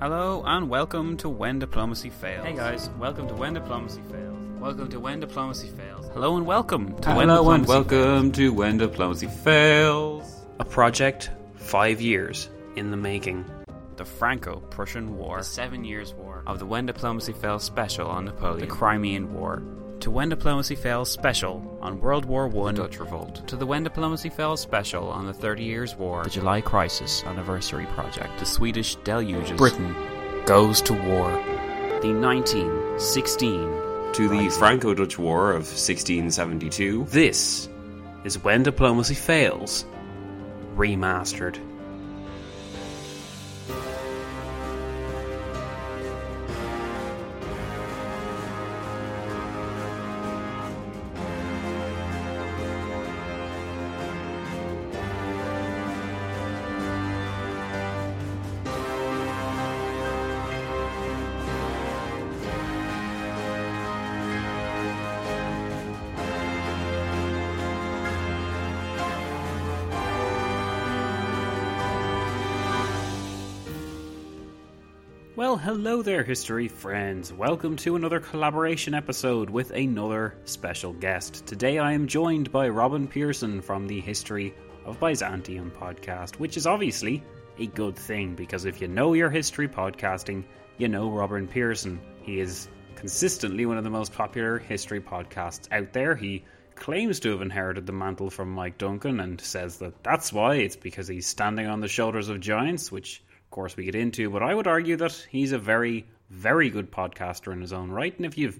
Hello and welcome to When Diplomacy Fails. Hey guys, welcome to When Diplomacy Fails. Welcome to When Diplomacy Fails. Hello and welcome to When Hello and Diplomacy welcome to When Diplomacy Fails. A project five years in the making. The Franco-Prussian War, the Seven Years War, of the When Diplomacy Fails special on Napoleon, the Crimean War, to When Diplomacy Fails special on World War One, the Dutch Revolt, to the When Diplomacy Fails special on the Thirty Years War, the July Crisis Anniversary Project, the Swedish Deluges, Britain goes to war, the 1916 To the Franco Dutch War of 1672. This is When Diplomacy Fails remastered. Well, hello there, history friends. Welcome to another collaboration episode with another special guest. Today I am joined by Robin Pearson from the History of Byzantium podcast, which is obviously a good thing because if you know your history podcasting, you know Robin Pearson. He is consistently one of the most popular history podcasts out there. He claims to have inherited the mantle from Mike Duncan and says that that's why it's because he's standing on the shoulders of giants, which course we get into, but I would argue that he's a very, very good podcaster in his own right. And if you've,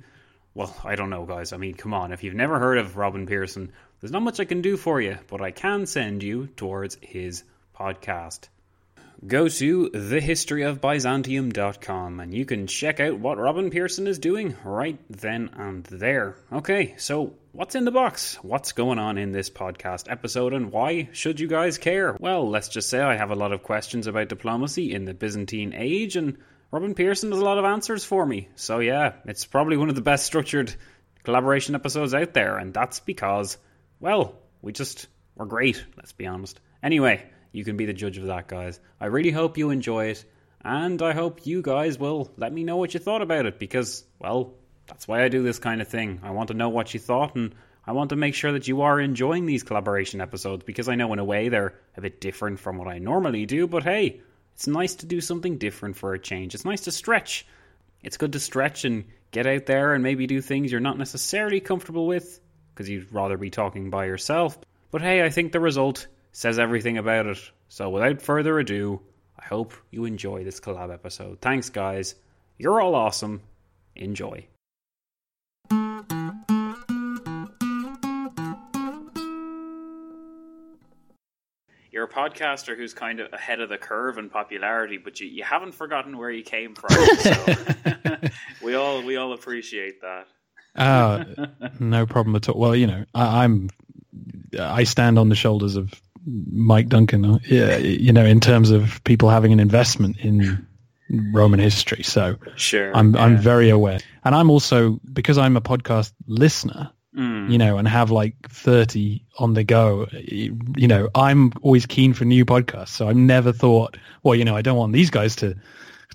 well, I don't know, guys. I mean, come on. If you've never heard of Robin Pearson, there's not much I can do for you, but I can send you towards his podcast. Go to thehistoryofbyzantium.com and you can check out what Robin Pearson is doing right then and there. Okay, so what's in the box? What's going on in this podcast episode and why should you guys care? Well, let's just say I have a lot of questions about diplomacy in the Byzantine age and Robin Pearson has a lot of answers for me. So yeah, it's probably one of the best structured collaboration episodes out there and that's because, well, we just, we're great, let's be honest. Anyway, you can be the judge of that, guys. I really hope you enjoy it, and I hope you guys will let me know what you thought about it because, well, that's why I do this kind of thing. I want to know what you thought, and I want to make sure that you are enjoying these collaboration episodes because I know in a way they're a bit different from what I normally do, but hey, it's nice to do something different for a change. It's nice to stretch. It's good to stretch and get out there and maybe do things you're not necessarily comfortable with because you'd rather be talking by yourself. But hey, I think the result says everything about it. So without further ado, I hope you enjoy this collab episode. Thanks, guys. You're all awesome. Enjoy. You're a podcaster who's kind of ahead of the curve in popularity, but you, you haven't forgotten where you came from. So we all we all appreciate that. Uh, no problem at all. Well, you know, I, I'm I stand on the shoulders of Mike Duncan. uh, Yeah, you know, in terms of people having an investment in Roman history. So Sure. I'm I'm very aware, and I'm also because I'm a podcast listener. Mm. You know, and have like 30 on the go. You know, I'm always keen for new podcasts. So I've never thought, well, you know, I don't want these guys to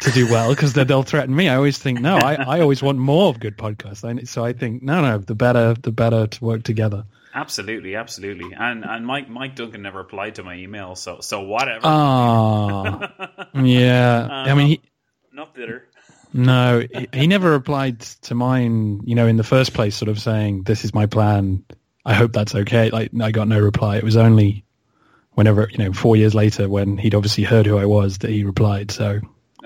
to do well because they'll threaten me. I always think no. I, I always want more of good podcasts. I, so I think no, no. The better, the better to work together. Absolutely, absolutely. And and Mike Mike Duncan never replied to my email, so so whatever. Oh, yeah. I mean, he, Not bitter. No, he, never replied to mine. You know, in the first place, sort of saying, "This is my plan. I hope that's okay." Like, I got no reply. It was only whenever you know, four years later, when he'd obviously heard who I was, that he replied. So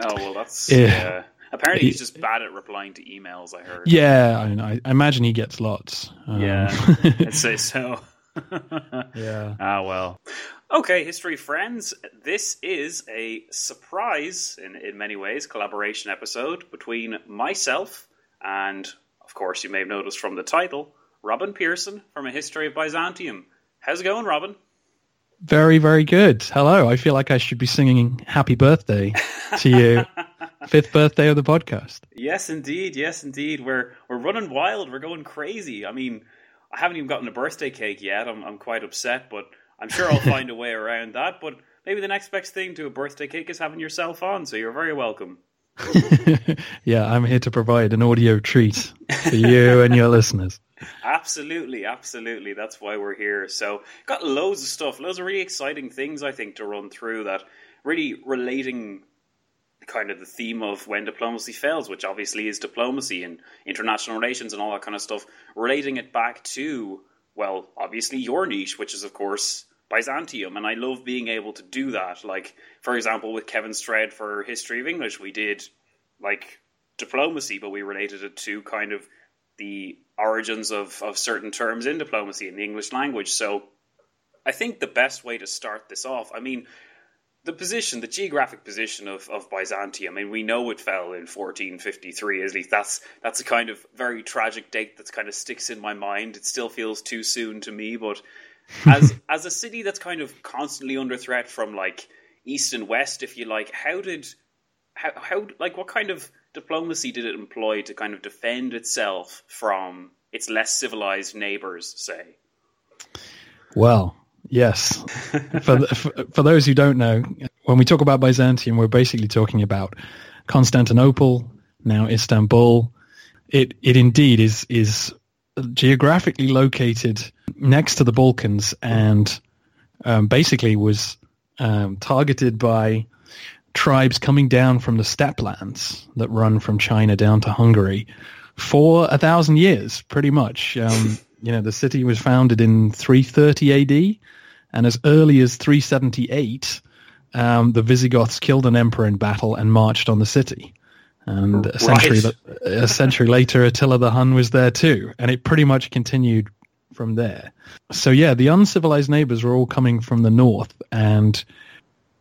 Oh well, that's Yeah. yeah. Apparently, he's just bad at replying to emails. I heard. yeah, I, I, I imagine he gets lots. Um, Yeah, I'd say so. yeah. Ah, well. Okay, history friends, this is a surprise, in, in many ways, collaboration episode between myself and, of course, you may have noticed from the title, Robin Pearson from A History of Byzantium. How's it going, Robin? Very, very good. Hello. I feel like I should be singing happy birthday to you. Fifth birthday of the podcast. Yes, indeed. Yes, indeed. We're we're running wild. We're going crazy. I mean, I haven't even gotten a birthday cake yet. I'm I'm quite upset, but I'm sure I'll find a way around that. But maybe the next best thing to a birthday cake is having yourself on. So you're very welcome. yeah, I'm here to provide an audio treat for you and your listeners. Absolutely, absolutely. That's why we're here. So, got loads of stuff, loads of really exciting things, I think, to run through that really relating kind of the theme of when diplomacy fails, which obviously is diplomacy and international relations and all that kind of stuff, relating it back to, well, obviously your niche, which is, of course, Byzantium. And I love being able to do that. Like, for example, with Kevin Stroud for History of English, we did like diplomacy, but we related it to kind of the origins of, of certain terms in diplomacy in the English language. So I think the best way to start this off, I mean, the position, the geographic position of, of Byzantium, I mean, we know it fell in 1453. At least that's that's a kind of very tragic date that kind of sticks in my mind. It still feels too soon to me, but as as a city that's kind of constantly under threat from like east and west, if you like, how did how how like what kind of diplomacy did it employ to kind of defend itself from its less civilized neighbors, say? Well, yes. for, for those who don't know, when we talk about Byzantium, we're basically talking about Constantinople, now Istanbul. It it indeed is is geographically located next to the Balkans and um, basically was um, targeted by tribes coming down from the steppe lands that run from China down to Hungary for a thousand years, pretty much. Um, you know, the city was founded in 330 AD, and as early as 378, um, the Visigoths killed an emperor in battle and marched on the city. And a century, Right. a century later, Attila the Hun was there too, and it pretty much continued from there. So yeah, the uncivilized neighbors were all coming from the north, and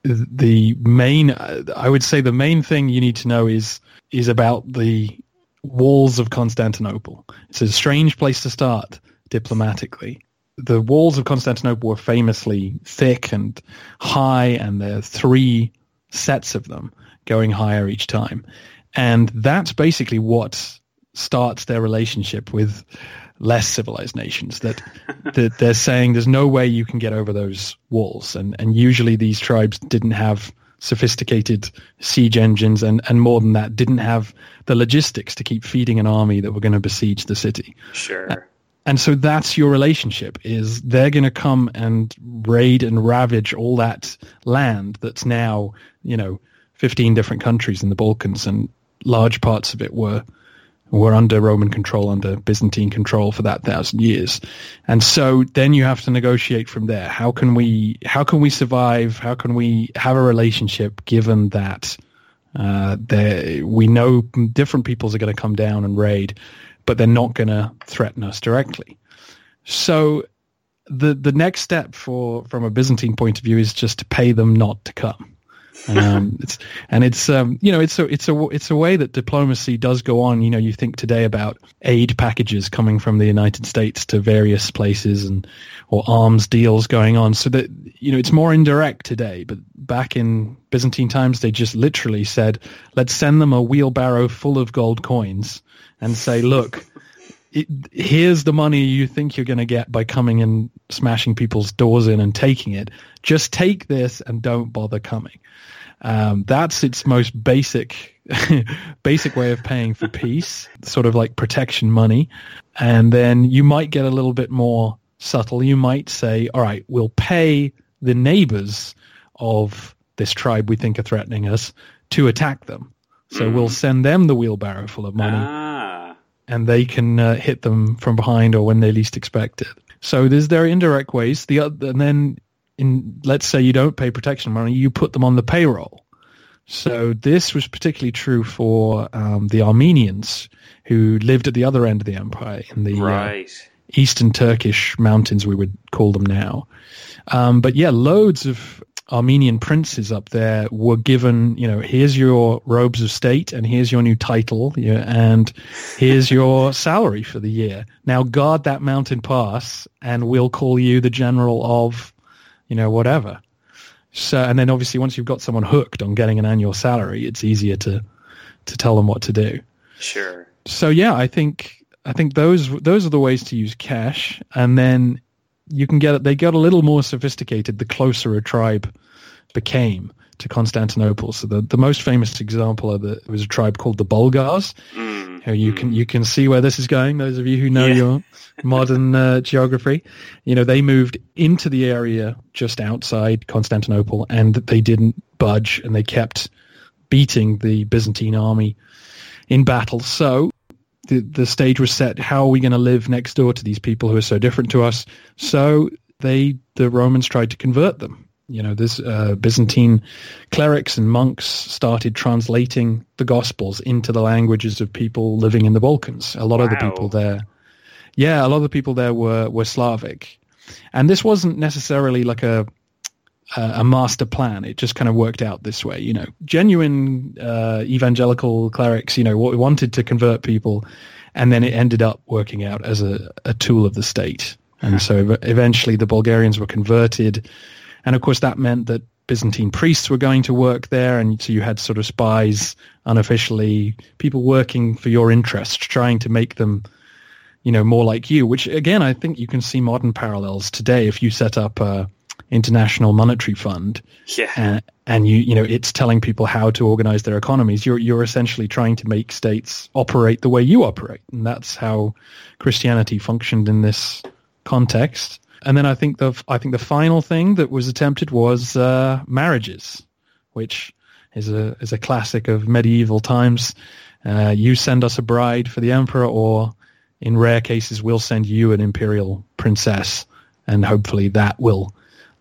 the main, I would say, the main thing you need to know is is about the walls of Constantinople. It's a strange place to start diplomatically. The walls of Constantinople were famously thick and high, and there are three sets of them going higher each time. And that's basically what starts their relationship with less civilized nations that, that they're saying there's no way you can get over those walls. And, and usually these tribes didn't have sophisticated siege engines and, and more than that, didn't have the logistics to keep feeding an army that were going to besiege the city. Sure. Uh, And so that's your relationship is they're going to come and raid and ravage all that land that's now, you know, 15 different countries in the Balkans and large parts of it were were under Roman control, under Byzantine control for that thousand years. And so then you have to negotiate from there. How can we how can we survive? How can we have a relationship given that uh, we know different peoples are going to come down and raid, but they're not going to threaten us directly. So the the next step for from a Byzantine point of view is just to pay them not to come. Um, it's, and it's um, you know it's a it's a it's a way that diplomacy does go on. You know, you think today about aid packages coming from the United States to various places and or arms deals going on. So that you know it's more indirect today. But back in Byzantine times, they just literally said, "Let's send them a wheelbarrow full of gold coins and say, look." It, here's the money you think you're going to get by coming and smashing people's doors in and taking it. Just take this and don't bother coming. Um, that's its most basic basic way of paying for peace, sort of like protection money. And then you might get a little bit more subtle. You might say, all right, we'll pay the neighbors of this tribe we think are threatening us to attack them. So we'll send them the wheelbarrow full of money Ah. And they can uh, hit them from behind or when they least expect it. So there's there are indirect ways. The oth- and then in let's say you don't pay protection money, you put them on the payroll. So this was particularly true for um, the Armenians who lived at the other end of the empire in the uh, eastern Turkish mountains, we would call them now. Um, but yeah, loads of Armenian princes up there were given, you know, here's your robes of state and here's your new title yeah, and here's your salary for the year. Now guard that mountain pass and we'll call you the general of, you know, whatever. So, and then obviously once you've got someone hooked on getting an annual salary, it's easier to, to tell them what to do Sure. so yeah, I think I think those those are the ways to use cash, and then you can get they got a little more sophisticated the closer a tribe became to Constantinople. So the, the most famous example of the was a tribe called the Bulgars. Who you can you can see where this is going. Those of you who know Yeah. your modern uh, geography, you know they moved into the area just outside Constantinople, and they didn't budge, and they kept beating the Byzantine army in battle. So the the stage was set. How are we going to live next door to these people who are so different to us? So they the Romans tried to convert them. You know, this uh, Byzantine clerics and monks started translating the Gospels into the languages of people living in the Balkans. A lot of the people there, yeah, a lot of the people there were were Slavic, and this wasn't necessarily like a a a master plan. It just kind of worked out this way. You know, genuine uh, evangelical clerics, you know, wa- wanted to convert people, and then it ended up working out as a, a tool of the state. And so ev- eventually the Bulgarians were converted, and of course that meant that Byzantine priests were going to work there, and so you had sort of spies unofficially, people working for your interest, trying to make them you know, more like you, which again, I think you can see modern parallels today. If you set up a international monetary fund Yeah. and, and you, you know, it's telling people how to organize their economies, you're, you're essentially trying to make states operate the way you operate. And that's how Christianity functioned in this context. And then I think the, I think the final thing that was attempted was, uh, marriages, which is a, is a classic of medieval times. Uh, you send us a bride for the emperor or in rare cases, we'll send you an imperial princess, and hopefully that will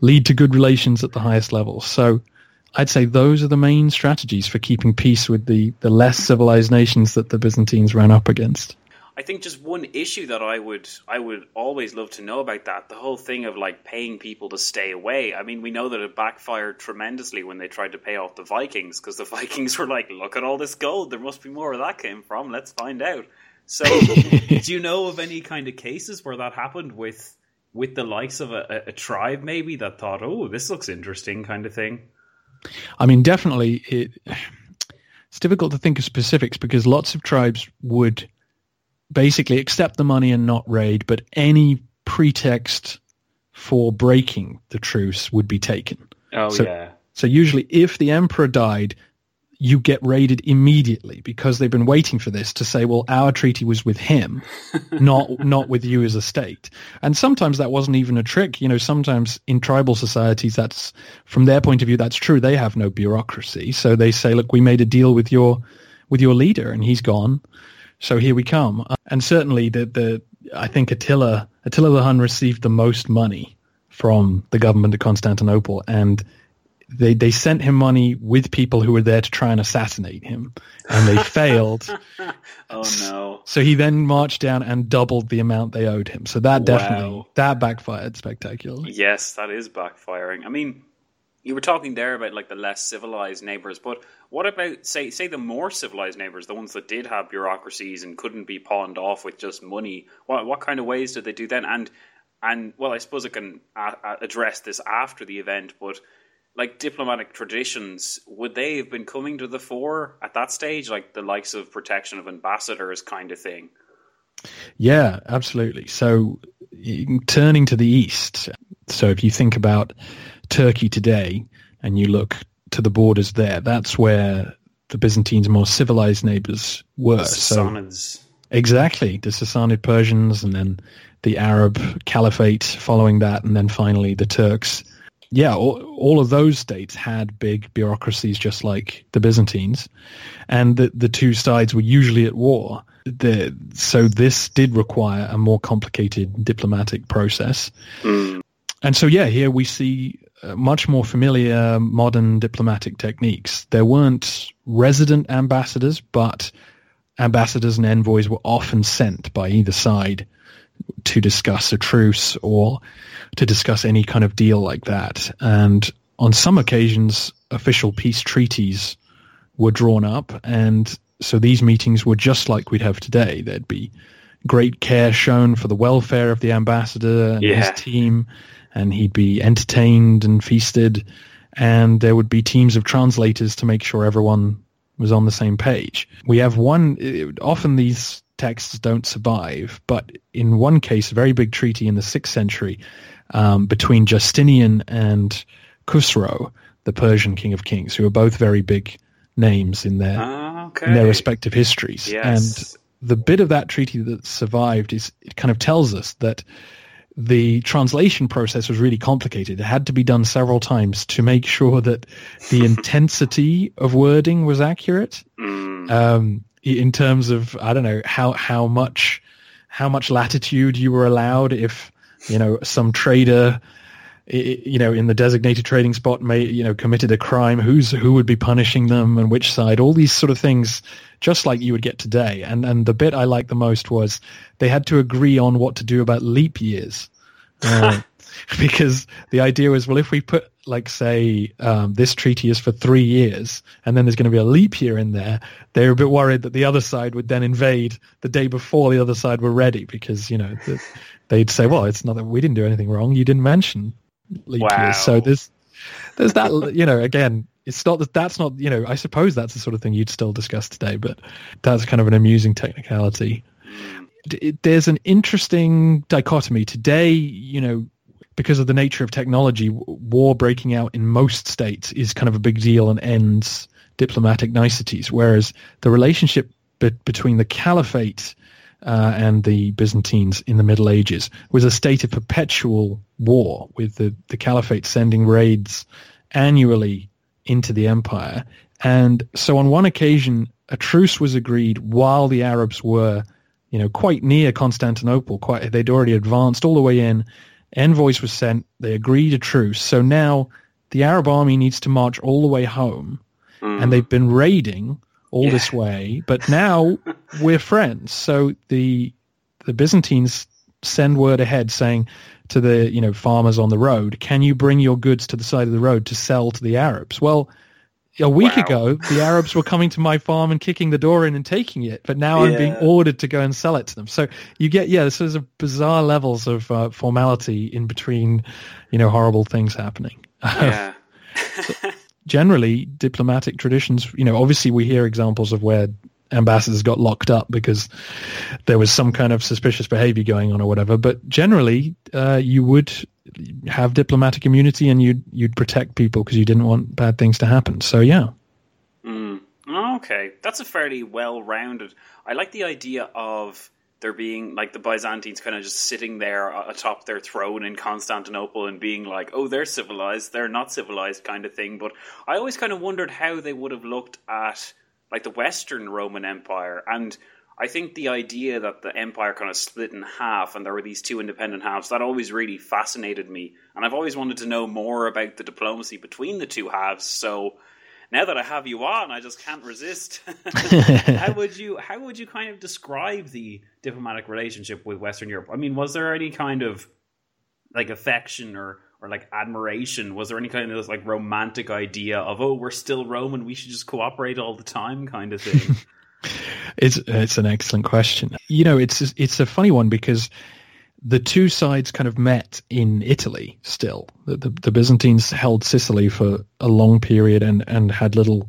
lead to good relations at the highest level. So I'd say those are the main strategies for keeping peace with the, the less civilized nations that the Byzantines ran up against. I think just one issue that I would I would always love to know about that the whole thing of like paying people to stay away. I mean, we know that it backfired tremendously when they tried to pay off the Vikings because the Vikings were like, "Look at all this gold. There must be more where that came from. Let's find out." So, do you know of any kind of cases where that happened with with the likes of a, a, tribe maybe that thought, "Oh, this looks interesting," kind of thing? I mean, definitely, it, it's difficult to think of specifics because lots of tribes would basically accept the money and not raid, but any pretext for breaking the truce would be taken. Oh So- yeah. So usually, if the emperor died, you get raided immediately because they've been waiting for this to say, well, our treaty was with him, not not with you as a state. And sometimes that wasn't even a trick. You know, sometimes in tribal societies, that's from their point of view, that's true. They have no bureaucracy, so they say, look, we made a deal with your with your leader, and he's gone. So here we come. And certainly, the the I think Attila Attila the Hun received the most money from the government of Constantinople, and they they sent him money with people who were there to try and assassinate him, and they failed. Oh no. So he then marched down and doubled the amount they owed him. So that definitely Wow. that backfired spectacularly. Yes, that is backfiring. I mean, you were talking there about like the less civilized neighbors, but what about say say the more civilized neighbors, the ones that did have bureaucracies and couldn't be pawned off with just money? What what kind of ways did they do then? And and well, I suppose I can a- a- address this after the event, but like diplomatic traditions, would they have been coming to the fore at that stage, like the likes of protection of ambassadors kind of thing? Yeah, absolutely. So turning to the east, so if you think about Turkey today and you look to the borders there. That's where the Byzantines' more civilized neighbors were. The Sassanids. Exactly, the Sassanid Persians, and then the Arab Caliphate following that, and then finally the Turks. Yeah, all, all of those states had big bureaucracies, just like the Byzantines, and the the two sides were usually at war. The, so this did require a more complicated diplomatic process. And so, yeah, here we see uh, much more familiar modern diplomatic techniques. There weren't resident ambassadors, but ambassadors and envoys were often sent by either side to discuss a truce or to discuss any kind of deal like that. And on some occasions, official peace treaties were drawn up. And so these meetings were just like we'd have today. There'd be great care shown for the welfare of the ambassador and Yeah. his team, and he'd be entertained and feasted. And there would be teams of translators to make sure everyone was on the same page. We have one, it- often these texts don't survive, but in one case, a very big treaty in the 6th century um, between Justinian and Khusro, the Persian king of kings, who are both very big names in their Ah, okay. in their respective histories. Yes. And the bit of that treaty that survived is it kind of tells us that the translation process was really complicated. It had to be done several times to make sure that the intensity of wording was accurate. Um, i- in terms of I don't know how how much how much latitude you were allowed if you know some trader you know in the designated trading spot may you know committed a crime who's who would be punishing them and which side all these sort of things just like you would get today. And and the bit i liked the most was they had to agree on what to do about leap years. Uh, because the idea was well if we put like say um, this treaty is for three years and then there's going to be a leap year in there they were a bit worried that the other side would then invade the day before the other side were ready because you know the, they'd say well it's not that we didn't do anything wrong you didn't mention leap Wow. years. So there's there's that you know again it's not that that's not you know i suppose that's the sort of thing you'd still discuss today but that's kind of an amusing technicality. D- there's an interesting dichotomy. Today you know because of the nature of technology war breaking out in most states is kind of a big deal and ends diplomatic niceties whereas the relationship be- between the caliphate uh, and the Byzantines in the Middle Ages was a state of perpetual war, with the, the caliphate sending raids annually into the empire. And so on one occasion, a truce was agreed while the Arabs were, you know, quite near Constantinople. Quite, they'd already advanced all the way in. Envoys were sent. They agreed a truce. So now the Arab army needs to march all the way home, and mm. they've been raiding all this way. But now we're friends. So the the Byzantines send word ahead saying to the you know farmers on the road, "Can you bring your goods to the side of the road to sell to the Arabs?" Well, a week Wow. ago, the Arabs were coming to my farm and kicking the door in and taking it, but now I'm being ordered to go and sell it to them. So you get yeah, this is a bizarre levels of uh, formality in between, you know, horrible things happening. Yeah. generally diplomatic traditions you know obviously we hear examples of where ambassadors got locked up because there was some kind of suspicious behavior going on or whatever. But generally uh, you would have diplomatic immunity and you'd you'd protect people because you didn't want bad things to happen. So yeah. Okay, that's a fairly well-rounded. I like the idea of there being like the Byzantines kind of just sitting there atop their throne in Constantinople and being like, "Oh, they're civilized, they're not civilized," kind of thing. But I always kind of wondered how they would have looked at like the Western Roman Empire, and I think the idea that the empire kind of split in half and there were these two independent halves that always really fascinated me, and I've always wanted to know more about the diplomacy between the two halves. So now that I have you on, I just can't resist. how would you how would you kind of describe the diplomatic relationship with Western Europe? I mean, was there any kind of like affection or or like admiration? Was there any kind of like romantic idea of oh, we're still Roman, we should just cooperate all the time, kind of thing? It's it's an excellent question. You know, it's it's a funny one because the two sides kind of met in Italy. Still, the, the, the Byzantines held Sicily for a long period and and had little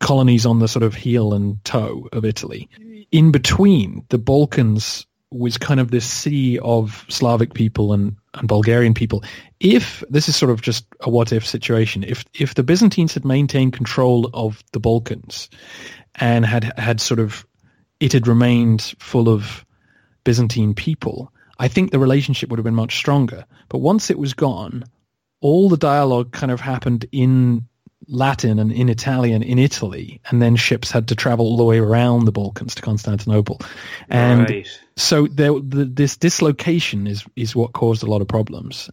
colonies on the sort of heel and toe of Italy. In between, the Balkans was kind of this sea of Slavic people and, and Bulgarian people. If this is sort of just a what if situation, if if the Byzantines had maintained control of the Balkans and had had sort of it had remained full of Byzantine people, I think the relationship would have been much stronger. But once it was gone, all the dialogue kind of happened in Latin and in Italian in Italy, and then ships had to travel all the way around the Balkans to Constantinople, and Right. so there, the, this dislocation is is what caused a lot of problems.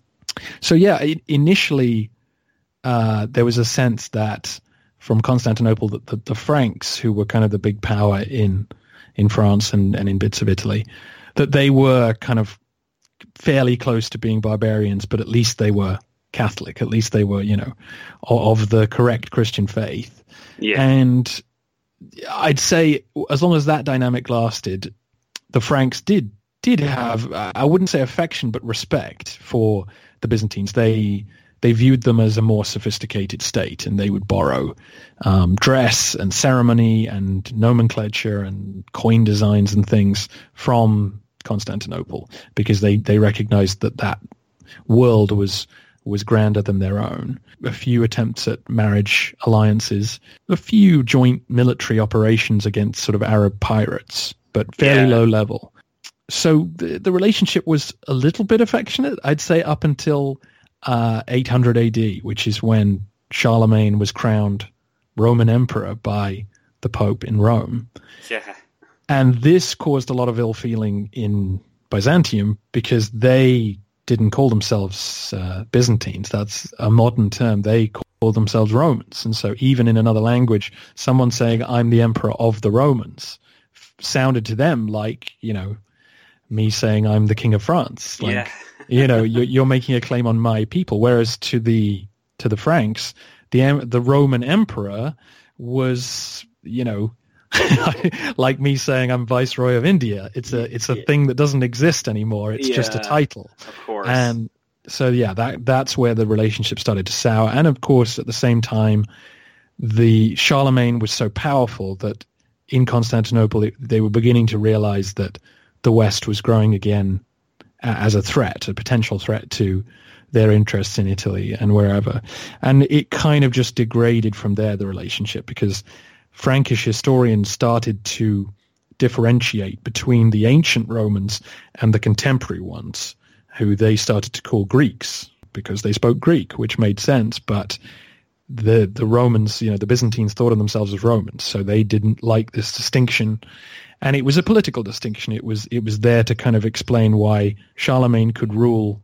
So yeah, i initially uh, there was a sense that from Constantinople that the, the Franks, who were kind of the big power in in France and, and in bits of Italy, that they were kind of fairly close to being barbarians, but at least they were Catholic. At least they were, you know, of the correct Christian faith. Yeah. And I'd say as long as that dynamic lasted, the Franks did did have I wouldn't say affection but respect for the Byzantines. They they viewed them as a more sophisticated state, and they would borrow um, dress and ceremony and nomenclature and coin designs and things from Constantinople because they they recognized that that world was was grander than their own. A few attempts at marriage alliances, a few joint military operations against sort of Arab pirates, but fairly Yeah. low level. So the, the relationship was a little bit affectionate, I'd say, up until uh, 800 AD, which is when Charlemagne was crowned Roman emperor by the Pope in Rome. yeah. And this caused a lot of ill feeling in Byzantium because they didn't call themselves uh, Byzantines. That's a modern term. They call themselves Romans. And so even in another language, someone saying, I'm the emperor of the Romans sounded to them like, you know, me saying I'm the king of France. Like, Yeah. you know, you're, you're making a claim on my people. Whereas to the, to the Franks, the, the Roman emperor was, you know, like me saying I'm Viceroy of India. It's a it's a Yeah. thing that doesn't exist anymore. It's just a title. Of course. And so yeah, that that's where the relationship started to sour. And of course, at the same time, the Charlemagne was so powerful that in Constantinople it, they were beginning to realize that the West was growing again as a threat, a potential threat to their interests in Italy and wherever. And it kind of just degraded from there, the relationship, because Frankish historians started to differentiate between the ancient Romans and the contemporary ones, who they started to call Greeks because they spoke Greek, which made sense. But the the Romans, you know, the Byzantines thought of themselves as Romans, so they didn't like this distinction, and it was a political distinction. It was it was there to kind of explain why Charlemagne could rule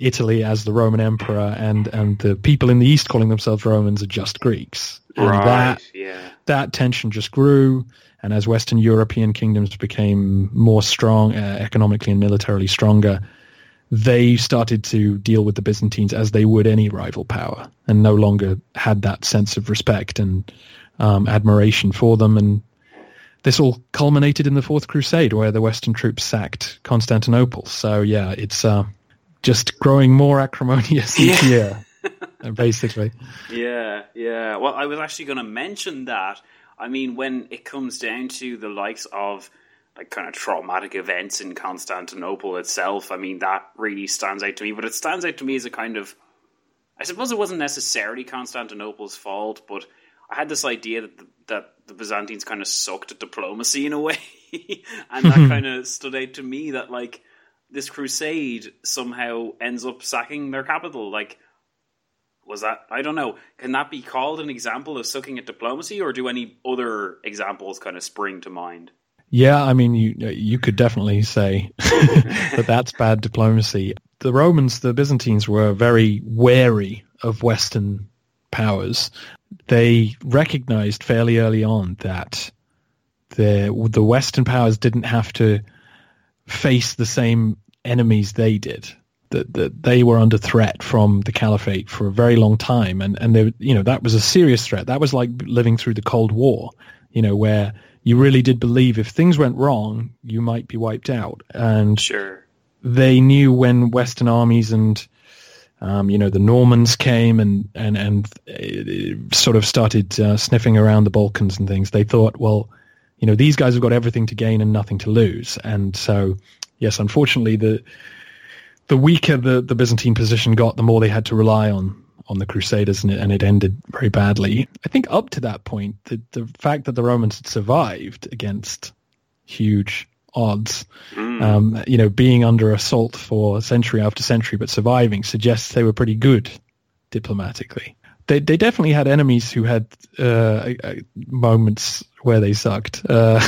Italy as the Roman emperor, and and the people in the East calling themselves Romans are just Greeks, and right. that yeah. that tension just grew. And as Western European kingdoms became more strong, uh, economically and militarily stronger, they started to deal with the Byzantines as they would any rival power, and no longer had that sense of respect and um, admiration for them. And this all culminated in the Fourth Crusade, where the Western troops sacked Constantinople. So yeah, it's uh, just growing more acrimonious each Yeah. year, uh, basically. Yeah, yeah. Well, I was actually going to mention that. I mean, when it comes down to the likes of like kind of traumatic events in Constantinople itself, I mean, that really stands out to me. But it stands out to me as a kind of, I suppose it wasn't necessarily Constantinople's fault, but I had this idea that the, that the Byzantines kind of sucked at diplomacy in a way, and that kind of stood out to me. That like this crusade somehow ends up sacking their capital, like was that I don't know. Can that be called an example of sucking at diplomacy, or do any other examples kind of spring to mind? Yeah, I mean, you you could definitely say that that's bad diplomacy. The Romans, the Byzantines, were very wary of Western powers. They recognized fairly early on that the the Western powers didn't have to face the same enemies they did. That that they were under threat from the caliphate for a very long time, and and they, you know that was a serious threat. That was like living through the Cold War, you know, where you really did believe if things went wrong, you might be wiped out. And Sure. they knew when Western armies and um, you know the Normans came and and and uh, sort of started uh, sniffing around the Balkans and things. They thought, well, you know, these guys have got everything to gain and nothing to lose, and so yes, unfortunately, the the weaker the, the Byzantine position got, the more they had to rely on on the Crusaders, and it, and it ended very badly. I think up to that point, the the fact that the Romans had survived against huge odds, mm. um, you know, being under assault for century after century, but surviving suggests they were pretty good diplomatically. They they definitely had enemies who had uh, moments where they sucked. Uh,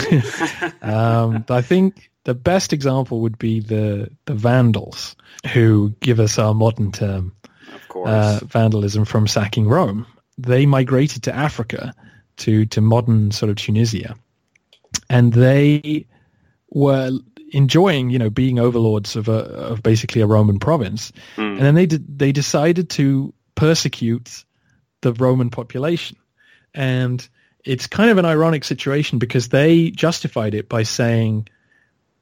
um, I think the best example would be the the Vandals, who give us our modern term, of course, uh, vandalism from sacking Rome. They migrated to Africa, to to modern sort of Tunisia, and they were enjoying, you know, being overlords of a of basically a Roman province, mm. and then they did, they decided to persecute the Roman population, and it's kind of an ironic situation because they justified it by saying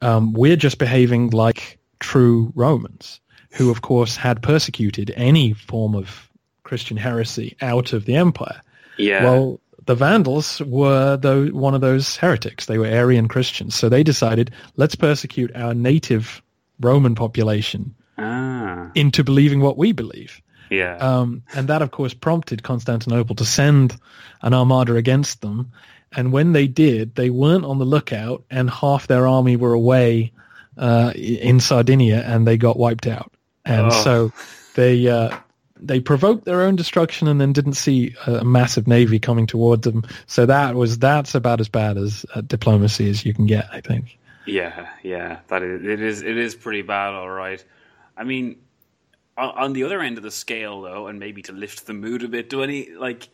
um, we're just behaving like true Romans, who of course had persecuted any form of Christian heresy out of the empire. Yeah. Well, the Vandals were the, one of those heretics. They were Arian Christians. So they decided, let's persecute our native Roman population ah. into believing what we believe. Yeah. Um, and that, of course, prompted Constantinople to send an armada against them. And when they did, they weren't on the lookout, and half their army were away uh, in Sardinia, and they got wiped out. And oh. so they uh, they provoked their own destruction and then didn't see a massive navy coming towards them. So that was that's about as bad as uh, diplomacy as you can get, I think. Yeah, yeah, that is it is it is pretty bad, all right. I mean, on, the other end of the scale, though, and maybe to lift the mood a bit, do any like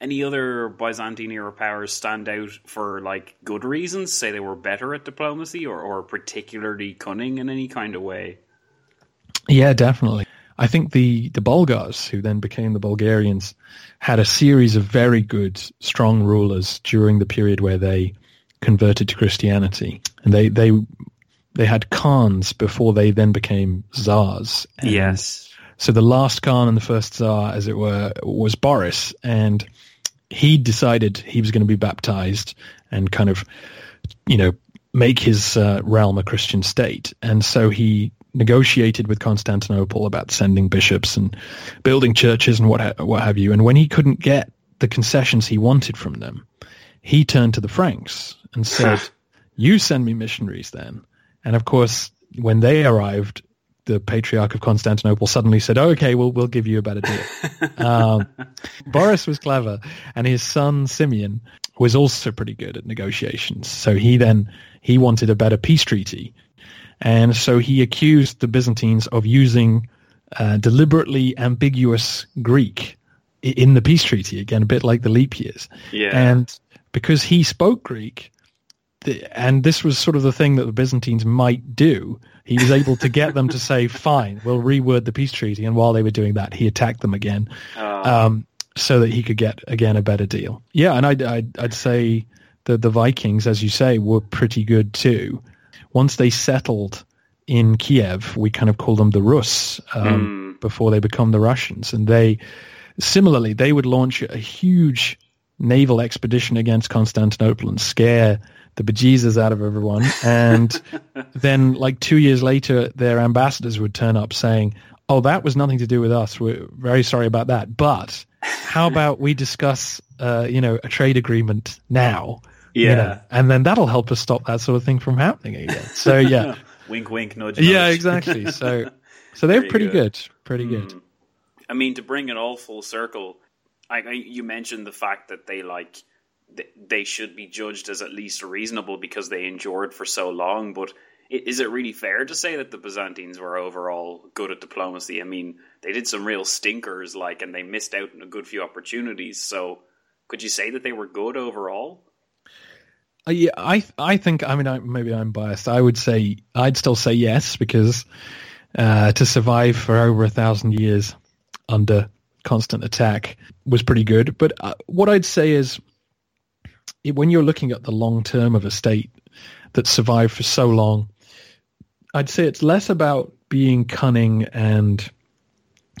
any other Byzantine era powers stand out for like good reasons? Say they were better at diplomacy or, or particularly cunning in any kind of way? Yeah, definitely. I think the, the Bulgars, who then became the Bulgarians, had a series of very good, strong rulers during the period where they converted to Christianity. And they, they, they had Khans before they then became Tsars. And yes. So the last Khan and the first Tsar, as it were, was Boris. And he decided he was going to be baptized and kind of, you know, make his uh, realm a Christian state. And so he negotiated with Constantinople about sending bishops and building churches and what ha- what have you. And when he couldn't get the concessions he wanted from them, he turned to the Franks and said, "You send me missionaries then." And of course, when they arrived, the Patriarch of Constantinople suddenly said, oh, "Okay, we'll we'll give you a better deal." um, Boris was clever, and his son Simeon was also pretty good at negotiations. So he then he wanted a better peace treaty and so he accused the Byzantines of using uh, deliberately ambiguous Greek in the peace treaty, again, a bit like the leap years. Yeah. And because he spoke Greek, the, and this was sort of the thing that the Byzantines might do, he was able to get them to say, fine, we'll reword the peace treaty. And while they were doing that, he attacked them again oh. um, so that he could get, again, a better deal. Yeah, and I'd, I'd, I'd say that the Vikings, as you say, were pretty good too once they settled in Kiev, we kind of call them the Rus um, mm. before they become the Russians. And they, similarly, they would launch a huge naval expedition against Constantinople and scare the bejesus out of everyone. And then, like two years later, their ambassadors would turn up saying, "Oh, that was nothing to do with us. We're very sorry about that. But how about we discuss, uh, you know, a trade agreement now?" Yeah. You know, and then that'll help us stop that sort of thing from happening again. So yeah. wink, wink, nudge, nudge. Yeah, exactly. So, so they're pretty good. good. Pretty good. Mm. I mean, to bring it all full circle, I, I, you mentioned the fact that they like they should be judged as at least reasonable because they endured for so long. But is it really fair to say that the Byzantines were overall good at diplomacy? I mean, they did some real stinkers, like, and they missed out on a good few opportunities. So, could you say that they were good overall? Uh, yeah, I I think I mean I, maybe I'm biased. I would say I'd still say yes because uh, to survive for over a thousand years under constant attack was pretty good. But uh, what I'd say is it, when you're looking at the long term of a state that survived for so long, I'd say it's less about being cunning and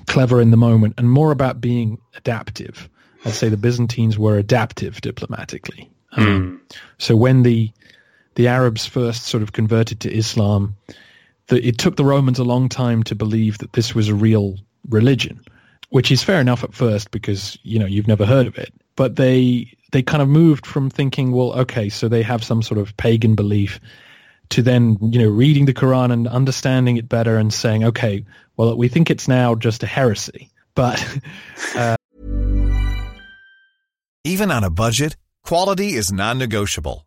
clever in the moment and more about being adaptive. I'd say the Byzantines were adaptive diplomatically. Um, mm. So when the the Arabs first sort of converted to Islam, the, it took the Romans a long time to believe that this was a real religion, which is fair enough at first because you know you've never heard of it. But they they kind of moved from thinking, well, okay, so they have some sort of pagan belief, to then you know reading the Quran and understanding it better and saying, okay, well, we think it's now just a heresy, but. Uh, Even on a budget, quality is non-negotiable.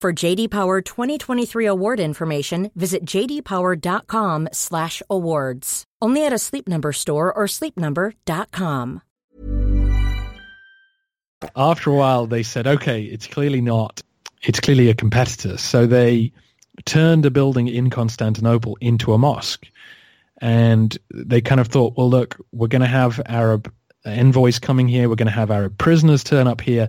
For JD Power 2023 award information, visit jdpower.com/awards. Only at a Sleep Number store or sleepnumber.com. after a while they said, okay, it's clearly not, it's clearly a competitor. So they turned a building in Constantinople into a mosque. And they kind of thought, well, look, we're going to have Arab envoys coming here. We're going to have Arab prisoners turn up here.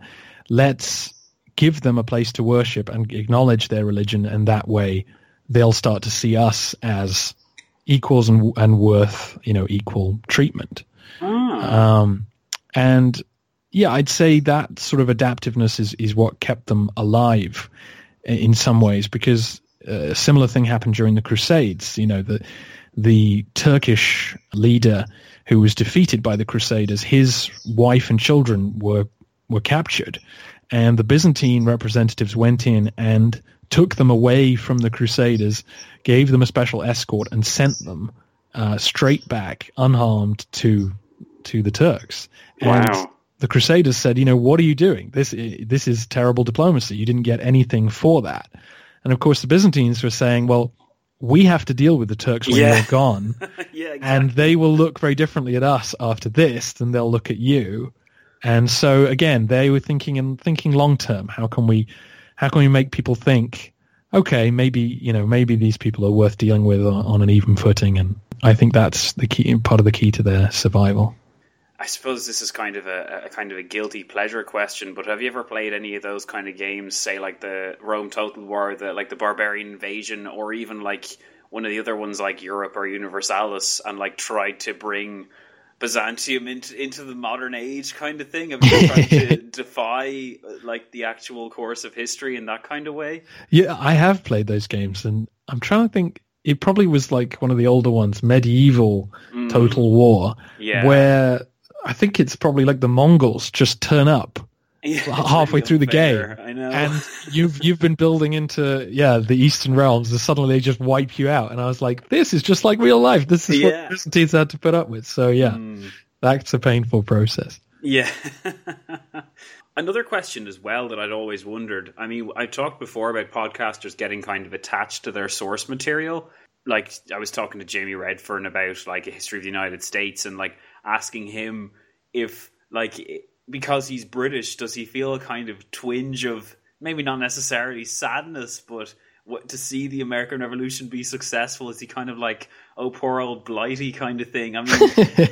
Let's give them a place to worship and acknowledge their religion. And that way they'll start to see us as equals and, and worth, you know, equal treatment. Um, and yeah, I'd say that sort of adaptiveness is, is what kept them alive in some ways because a similar thing happened during the Crusades. You know, the the Turkish leader who was defeated by the Crusaders, his wife and children were were captured, and the Byzantine representatives went in and took them away from the Crusaders, gave them a special escort, and sent them uh, straight back unharmed to to the Turks. And Wow. the Crusaders said, you know, what are you doing? This this is terrible diplomacy. You didn't get anything for that. And of course, the Byzantines were saying, well, we have to deal with the Turks when Yeah. you're gone, yeah, exactly. and they will look very differently at us after this than they'll look at you. And so again, they were thinking and thinking long term. How can we, how can we make people think, okay, maybe you know, maybe these people are worth dealing with on, on an even footing? And I think that's the key part of the key to their survival. I suppose this is kind of a, a kind of a guilty pleasure question, but have you ever played any of those kind of games, say like the Rome Total War, the like the Barbarian Invasion, or even like one of the other ones like Europa Universalis, and like tried to bring Byzantium into into the modern age kind of thing? You tried to defy like the actual course of history in that kind of way? Yeah, I have played those games, and I'm trying to think. It probably was like one of the older ones, medieval mm. Total War, Yeah. where I think it's probably like the Mongols just turn up Yeah, halfway through the game, I know. and you've you've been building into yeah the Eastern realms, and suddenly they just wipe you out. And I was like, this is just like real life. This is what Yeah. the Byzantines had to put up with. So yeah, Mm. that's a painful process. Yeah. Another question as well that I'd always wondered. I mean, I talked before about podcasters getting kind of attached to their source material. Like I was talking to Jamie Redfern about like a history of the United States and like asking him if like because he's British, does he feel a kind of twinge of maybe not necessarily sadness, but what to see the American Revolution be successful? Is he kind of like oh poor old blighty kind of thing? I mean,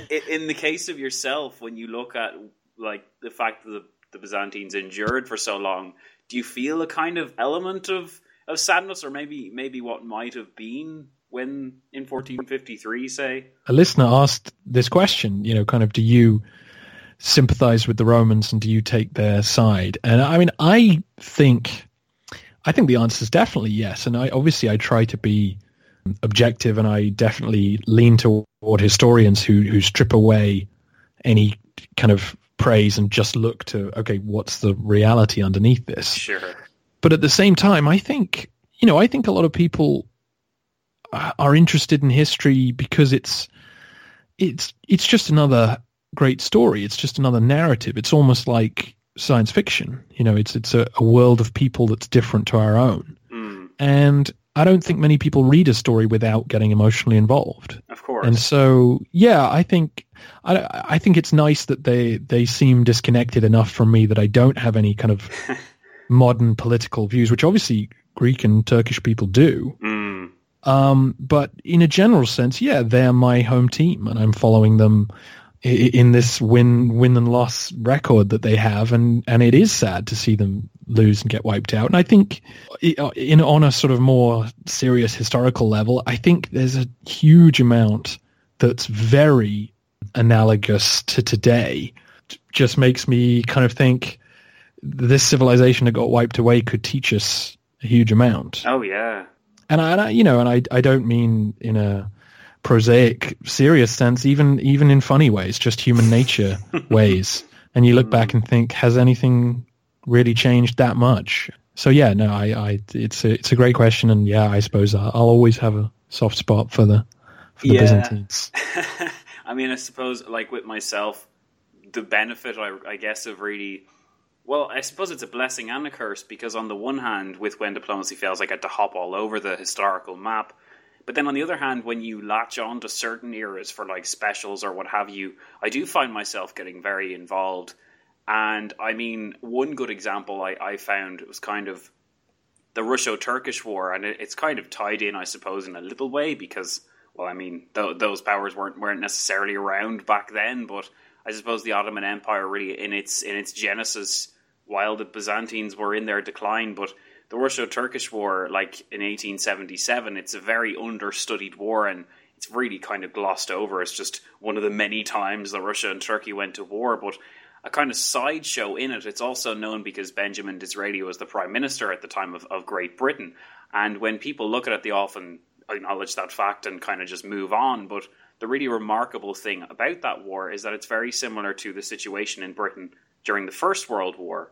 in the case of yourself, when you look at like the fact that the, the Byzantines endured for so long, do you feel a kind of element of, of sadness, or maybe maybe what might have been when in 1453, say? A listener asked this question, you know, kind of, do you sympathize with the Romans and do you take their side? And I mean, I think, I think the answer is definitely yes. And I obviously I try to be objective and I definitely lean toward historians who, who strip away any kind of praise and just look to, okay, what's the reality underneath this? Sure. But at the same time, I think, you know, I think a lot of people uh, are interested in history because it's, it's, it's just another great story. It's just another narrative. It's almost like science fiction. You know, it's, it's a, a world of people that's different to our own. Mm. And I don't think many people read a story without getting emotionally involved. Of course. And so, yeah, I think I, I think it's nice that they they seem disconnected enough from me that I don't have any kind of modern political views, which obviously Greek and Turkish people do. Mm. Um, but in a general sense, yeah, they're my home team, and I'm following them in this win win and loss record that they have, and and it is sad to see them lose and get wiped out. And I think, uh, in on a sort of more serious historical level, I think there's a huge amount that's very analogous to today. Just makes me kind of think this civilization that got wiped away could teach us a huge amount. Oh yeah, and I, and I you know, and I I don't mean in a prosaic, serious sense, even even in funny ways, just human nature ways. And you look back mm. and think, has anything really changed that much? So yeah, no, I, I it's a it's a great question, and yeah, I suppose I'll always have a soft spot for the for the Yeah. Byzantines. I mean, I suppose, like with myself, the benefit, I, I guess, of really, well, I suppose it's a blessing and a curse because on the one hand, with when diplomacy fails, I get to hop all over the historical map. But then on the other hand, when you latch on to certain eras for like specials or what have you, I do find myself getting very involved. And I mean, one good example I, I found was kind of the Russo-Turkish War, and it, it's kind of tied in, I suppose, in a little way because, well, I mean, th- those powers weren't weren't necessarily around back then, but I suppose the Ottoman Empire really in its in its genesis, while the Byzantines were in their decline, but the Russo-Turkish War, like in 1877, it's a very understudied war, and it's really kind of glossed over. It's just one of the many times that Russia and Turkey went to war, but a kind of sideshow in it. It's also known because Benjamin Disraeli was the prime minister at the time of, of Great Britain. And when people look at it, they often acknowledge that fact and kind of just move on. But the really remarkable thing about that war is that it's very similar to the situation in Britain during the First World War.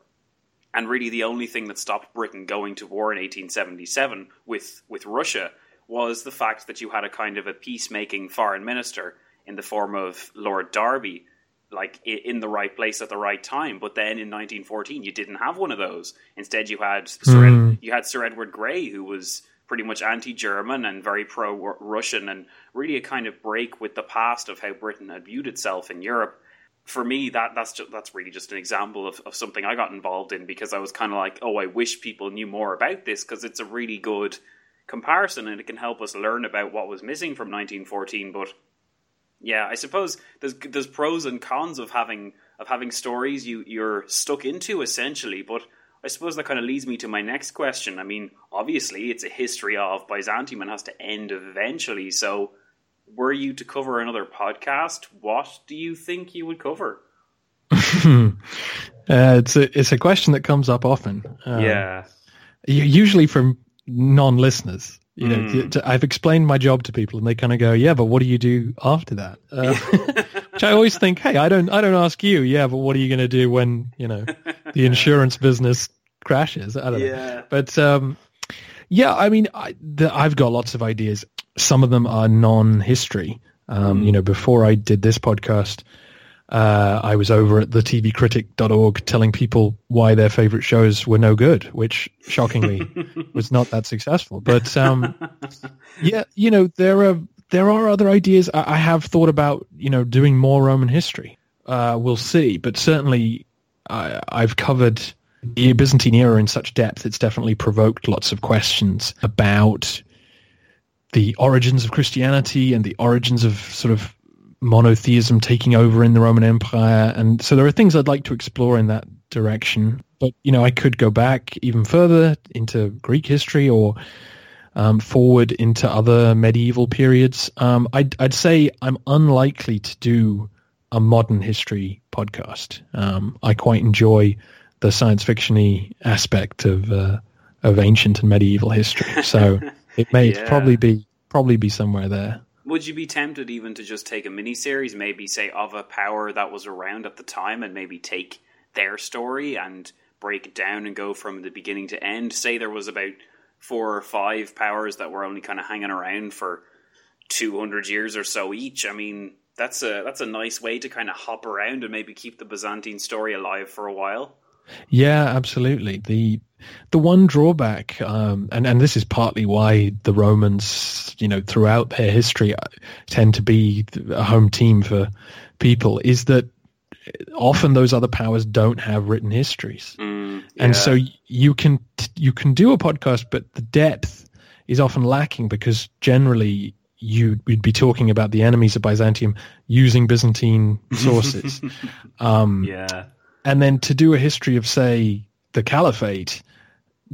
And really, the only thing that stopped Britain going to war in 1877 with, with Russia was the fact that you had a kind of a peacemaking foreign minister in the form of Lord Derby like in the right place at the right time. But then in 1914, you didn't have one of those. Instead, you had Sir, Hmm. Ed- you had Sir Edward Grey, who was pretty much anti-German and very pro-Russian, and really a kind of break with the past of how Britain had viewed itself in Europe. For me, that that's just, that's really just an example of, of something I got involved in because I was kind of like, oh, I wish people knew more about this because it's a really good comparison and it can help us learn about what was missing from 1914. But yeah, I suppose there's there's pros and cons of having of having stories you you're stuck into essentially, but I suppose that kind of leads me to my next question. I mean, obviously it's a history of Byzantium and has to end eventually. So, were you to cover another podcast, what do you think you would cover? uh, it's a it's a question that comes up often. Um, yeah. usually from non-listeners. You know, Mm. t- I've explained my job to people, and they kind of go, "Yeah, but what do you do after that?" Uh, which I always think, "Hey, I don't, I don't ask you. Yeah, but what are you going to do when you know the insurance business crashes?" I don't Yeah. know. But um, yeah, I mean, I, the, I've got lots of ideas. Some of them are non-history. Um, You know, before I did this podcast, uh, I was over at the tvcritic.org telling people why their favorite shows were no good, which shockingly was not that successful. But um, yeah, you know, there are there are other ideas. I, I have thought about you know doing more Roman history. Uh, we'll see, but certainly I, I've covered the Byzantine era in such depth. It's definitely provoked lots of questions about the origins of Christianity and the origins of sort of monotheism taking over in the Roman Empire. And so there are things I'd like to explore in that direction. But, you know, I could go back even further into Greek history or um, forward into other medieval periods. Um, I'd, I'd say I'm unlikely to do a modern history podcast. Um, I quite enjoy the science fictiony aspect of uh, of ancient and medieval history. So it may Yeah. probably be probably be somewhere there. Would you be tempted even to just take a miniseries, maybe say of a power that was around at the time, and maybe take their story and break it down and go from the beginning to end? Say there was about four or five powers that were only kind of hanging around for two hundred years or so each. I mean, that's a that's a nice way to kind of hop around and maybe keep the Byzantine story alive for a while. Yeah, absolutely. The the one drawback, um, and and this is partly why the Romans, you know, throughout their history, uh, tend to be a home team for people, is that often those other powers don't have written histories, Mm, and so you can you can do a podcast, but the depth is often lacking because generally. You would be talking about the enemies of Byzantium using Byzantine sources. um, yeah. and then to do a history of say the caliphate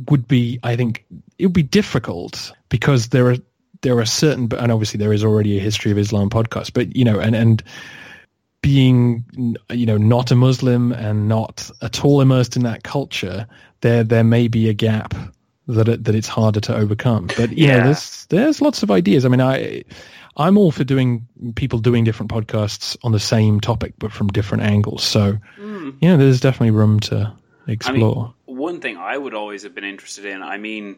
would be i think it would be difficult because there are there are certain and obviously there is already a history of islam podcast but you know and and being you know not a muslim and not at all immersed in that culture there there may be a gap that it, that it's harder to overcome but you Yeah. know there's there's lots of ideas i mean i i'm all for doing people doing different podcasts on the same topic but from different angles so Mm. you know there's definitely room to explore I mean, one thing I would always have been interested in, I mean,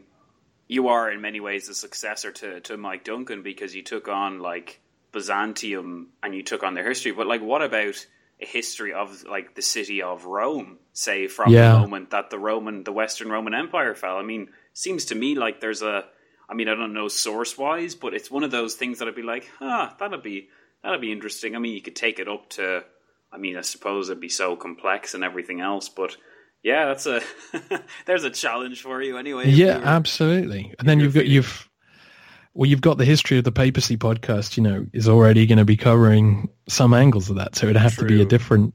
you are in many ways the successor to, to Mike Duncan because you took on like Byzantium and you took on their history. But like, what about a history of like the city of Rome, say from Yeah. the moment that the Roman, the Western Roman Empire fell? I mean, seems to me like there's a, I mean, I don't know source wise, but it's one of those things that I'd be like, ah, that'd be that'd be interesting. I mean, you could take it up to, I mean, I suppose it'd be so complex and everything else, but yeah, that's a there's a challenge for you anyway. yeah absolutely. And then you've got you've well you've got the history of the papacy podcast you know is already going to be covering some angles of that so it'd have to be a different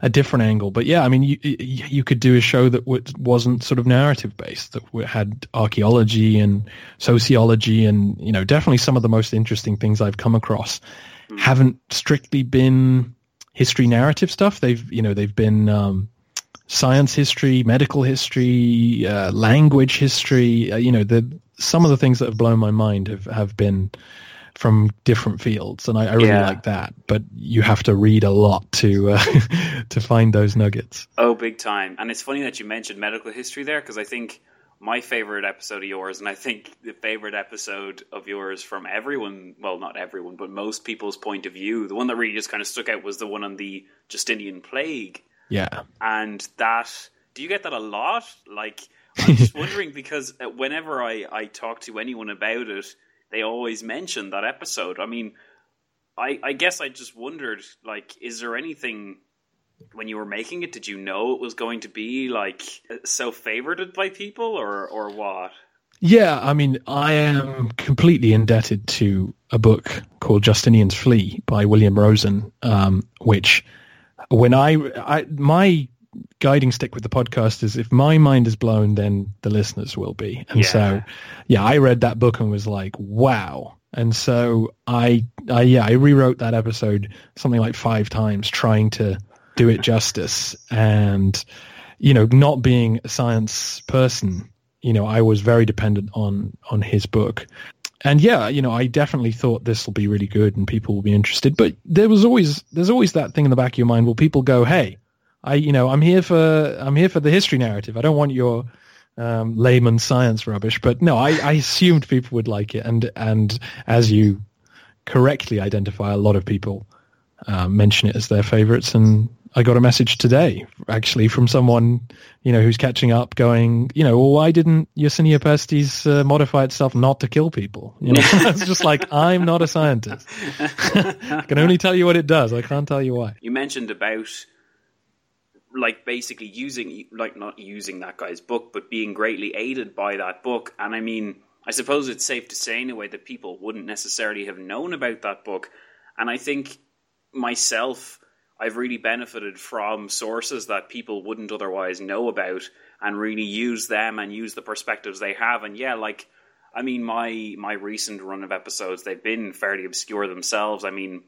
a different angle. But yeah i mean you you you could do a show that wasn't sort of narrative based that had archaeology and sociology and you know definitely some of the most interesting things i've come across. Haven't strictly been history narrative stuff. They've you know they've been um science history, medical history, uh, language history. Uh, you know, the some of the things that have blown my mind have, have been from different fields, and I, I really Yeah. like that. But you have to read a lot to uh, to find those nuggets. Oh, big time. And it's funny that you mentioned medical history there because I think my favorite episode of yours, and I think the favorite episode of yours from everyone, well, not everyone, but most people's point of view, the one that really just kind of stuck out was the one on the Justinian plague. Yeah, And that, do you get that a lot? Like, I'm just wondering because uh, whenever I, I talk to anyone about it, they always mention that episode. I mean, I, I guess I just wondered, like, is there anything when you were making it? Did you know it was going to be like so favorited by people, or or what? yeah. I mean, I am completely indebted to a book called Justinian's Flea by William Rosen, um, which when I, I my guiding stick with the podcast is if my mind is blown, then the listeners will be. And so, yeah, I read that book and was like, wow. And so I, I, yeah, I rewrote that episode something like five times trying to do it justice. And, you know, not being a science person, you know, I was very dependent on, on his book. And yeah, you know, I definitely thought this will be really good and people will be interested. But there was always, there's always that thing in the back of your mind. Will people go, Hey, I, you know, I'm here for, I'm here for the history narrative. I don't want your, um, layman science rubbish. But no, I, I assumed people would like it. And, and as you correctly identify, a lot of people uh, mention it as their favorites. And I got a message today, actually, from someone, you know, who's catching up going, you know, well, why didn't Yersinia pestis uh, modify itself not to kill people? You know, it's just like, I'm not a scientist. I can only tell you what it does. I can't tell you why. You mentioned about like basically using like not using that guy's book, but being greatly aided by that book. And I mean, I suppose it's safe to say in a way that people wouldn't necessarily have known about that book. And I think myself, I've really benefited from sources that people wouldn't otherwise know about and really use them and use the perspectives they have. And yeah, like I mean, my my recent run of episodes, they've been fairly obscure themselves. I mean,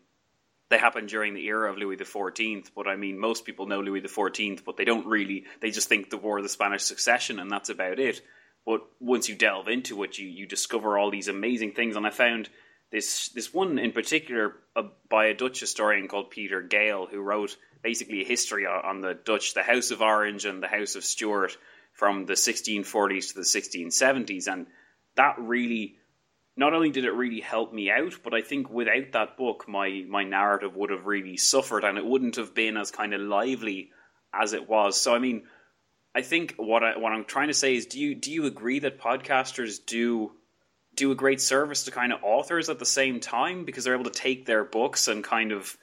they happened during the era of Louis XIV, but I mean, most people know Louis XIV, but they don't really. They just think the War of the Spanish Succession, and that's about it. But once you delve into it, you you discover all these amazing things. And I found this this one in particular uh, by a Dutch historian called Pieter Geyl, who wrote basically a history on the Dutch, the House of Orange and the House of Stuart from the 1640s to the 1670s, and that really not only did it really help me out, but I think without that book, my my narrative would have really suffered, and it wouldn't have been as kind of lively as it was. So, I mean, I think what I what I'm trying to say is, do you do you agree that podcasters do do a great service to kind of authors at the same time because they're able to take their books and kind of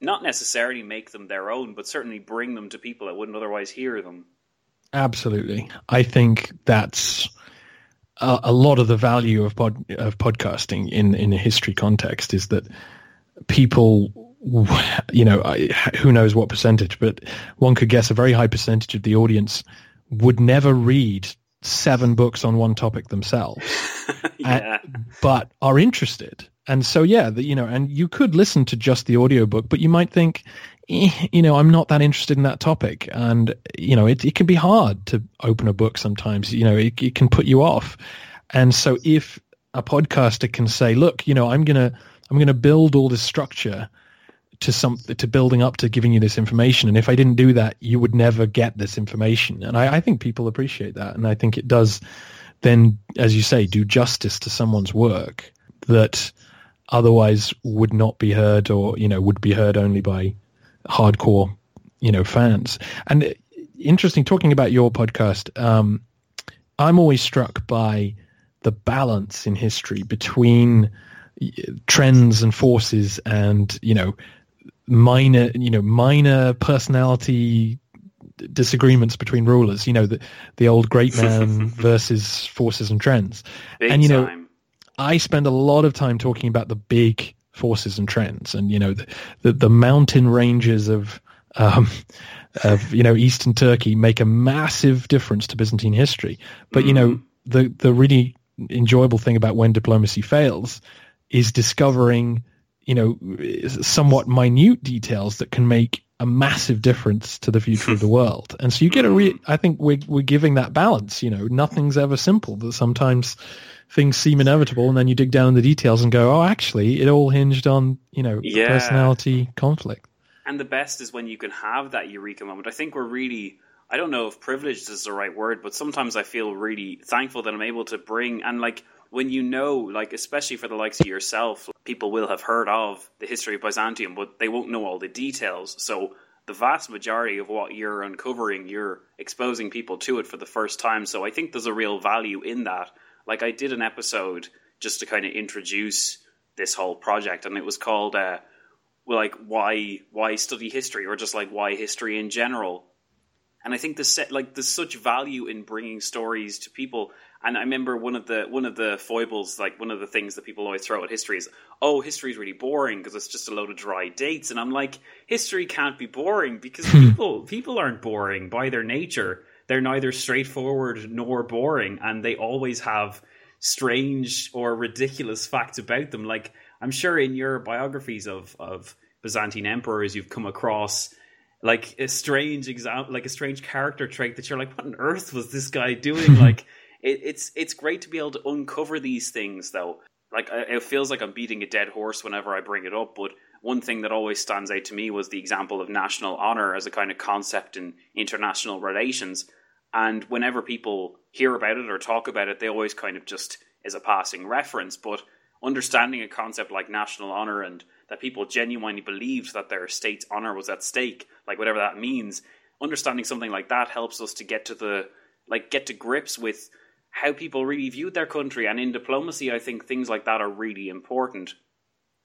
not necessarily make them their own, but certainly bring them to people that wouldn't otherwise hear them. Absolutely, I think that's a, a lot of the value of pod, of podcasting in in a history context is that people you know, who knows what percentage, but one could guess a very high percentage of the audience would never read seven books on one topic themselves, yeah. but are interested. And so, yeah, the, you know, and you could listen to just the audiobook, but you might think, eh, you know, I'm not that interested in that topic. And, you know, it, it can be hard to open a book sometimes, you know, it, it can put you off. And so if a podcaster can say, look, you know, I'm going to, I'm going to build all this structure to some to building up to giving you this information. And if I didn't do that, you would never get this information. And I, I think people appreciate that. And I think it does then, as you say, do justice to someone's work that otherwise would not be heard or, you know, would be heard only by hardcore, you know, fans. And interesting talking about your podcast. Um, I'm always struck by the balance in history between trends and forces and, you know, minor, you know, minor personality disagreements between rulers. You know, the the old great man versus forces and trends. Big and you know, time. I spend a lot of time talking about the big forces and trends, and you know, the the, the mountain ranges of. Um, of you know Eastern Turkey make a massive difference to Byzantine history, but you know the the really enjoyable thing about when diplomacy fails is discovering you know, somewhat minute details that can make a massive difference to the future of the world. And so you get a re- I think we're, we're giving that balance, you know, nothing's ever simple that sometimes things seem inevitable and then you dig down in the details and go, oh, actually it all hinged on, you know, Yeah. personality conflict. And the best is when you can have that eureka moment. I think we're really, I don't know if privileged is the right word, but sometimes I feel really thankful that I'm able to bring, and like when you know, like especially for the likes of yourself, people will have heard of the history of Byzantium, but they won't know all the details. So the vast majority of what you're uncovering, you're exposing people to it for the first time. So I think there's a real value in that. Like I did an episode just to kind of introduce this whole project, and it was called uh, like why why study history, or just like why history in general. And I think the set like there's such value in bringing stories to people. And I remember one of the one of the foibles, like one of the things that people always throw at history is, oh, history is really boring because it's just a load of dry dates. And I'm like, history can't be boring because hmm. people people aren't boring by their nature. They're neither straightforward nor boring, and they always have strange or ridiculous facts about them. Like I'm sure in your biographies of of Byzantine emperors, you've come across like a strange example, like a strange character trait that you're like, what on earth was this guy doing? like, it, it's it's great to be able to uncover these things, though. Like, it feels like I'm beating a dead horse whenever I bring it up, but one thing that always stands out to me was the example of national honor as a kind of concept in international relations. And whenever people hear about it or talk about it, they always kind of just is a passing reference. But understanding a concept like national honor and that people genuinely believed that their state's honor was at stake, like whatever that means, understanding something like that helps us to get to the like get to grips with how people really viewed their country. And in diplomacy, I think things like that are really important.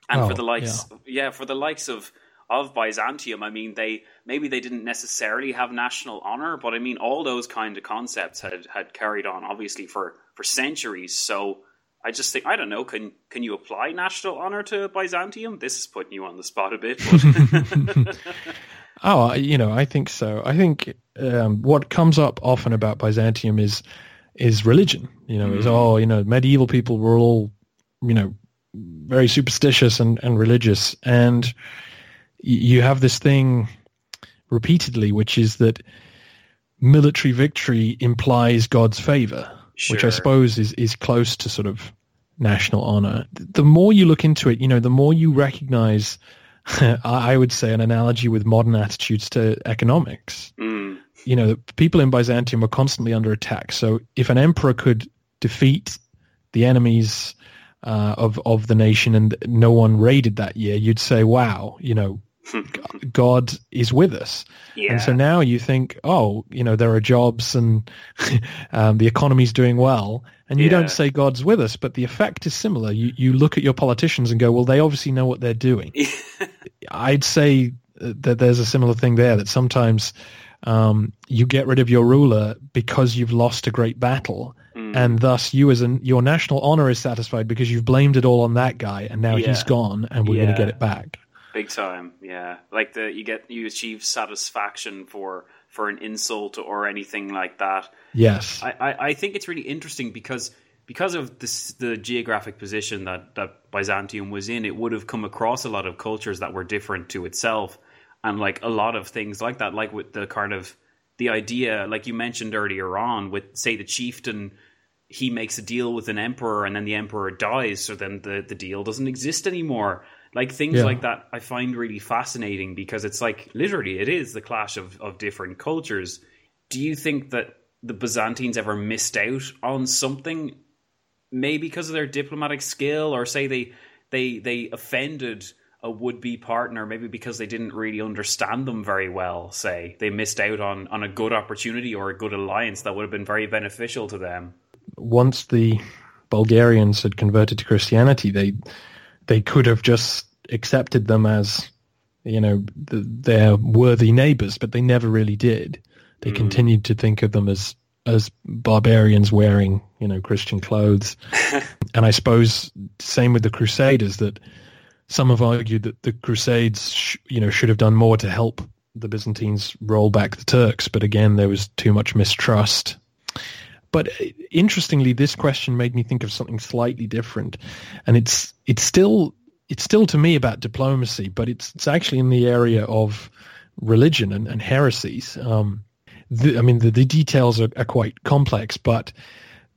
And Oh, for the likes, yeah. for the likes of of Byzantium, I mean, they maybe they didn't necessarily have national honor, but I mean, all those kind of concepts had had carried on obviously for for centuries. So I just think I don't know. Can can you apply national honor to Byzantium? This is putting you on the spot a bit. Oh, you know, I think so. I think um, what comes up often about Byzantium is is religion. You know, is oh, you know, medieval people were all, you know, very superstitious and, and religious, and you have this thing repeatedly, which is that military victory implies God's favor, sure. which I suppose is is close to sort of national honor. The more you look into it, you know, the more you recognize. I would say an analogy with modern attitudes to economics. Mm. You know, people in Byzantium were constantly under attack. So if an emperor could defeat the enemies uh, of of the nation and no one raided that year, you'd say, "Wow, you know, God is with us. Yeah. And so now you think, oh, you know, there are jobs and um, the economy's doing well. And you yeah. don't say God's with us, but the effect is similar. You, you look at your politicians and go, well, they obviously know what they're doing. I'd say that there's a similar thing there, that sometimes um, you get rid of your ruler because you've lost a great battle. Mm. And thus you as an, your national honor is satisfied because you've blamed it all on that guy and now yeah. he's gone and we're going to get it back. Big time, yeah. Like the you get you achieve satisfaction for for an insult or anything like that. Yes, I, I, I think it's really interesting because because of this, the geographic position that that Byzantium was in, it would have come across a lot of cultures that were different to itself, and like a lot of things like that, like with the kind of the idea, like you mentioned earlier on, with say the chieftain he makes a deal with an emperor and then the emperor dies so then the, the deal doesn't exist anymore like things yeah. like that, I find really fascinating because it's like literally it is the clash of, of different cultures. Do you think that the Byzantines ever missed out on something, maybe because of their diplomatic skill, or say they they they offended a would be partner, maybe because they didn't really understand them very well? Say they missed out on on a good opportunity or a good alliance that would have been very beneficial to them. Once the Bulgarians had converted to Christianity, they they could have just accepted them as you know the, their worthy neighbors, but they never really did. They mm. continued to think of them as as barbarians wearing you know Christian clothes, and I suppose same with the Crusaders that some have argued that the Crusades sh- you know should have done more to help the Byzantines roll back the Turks, but again there was too much mistrust. But uh, interestingly, this question made me think of something slightly different, and it's it's still it's still to me about diplomacy, but it's it's actually in the area of religion and, and heresies. Um, the, I mean, the, the details are, are, quite complex, but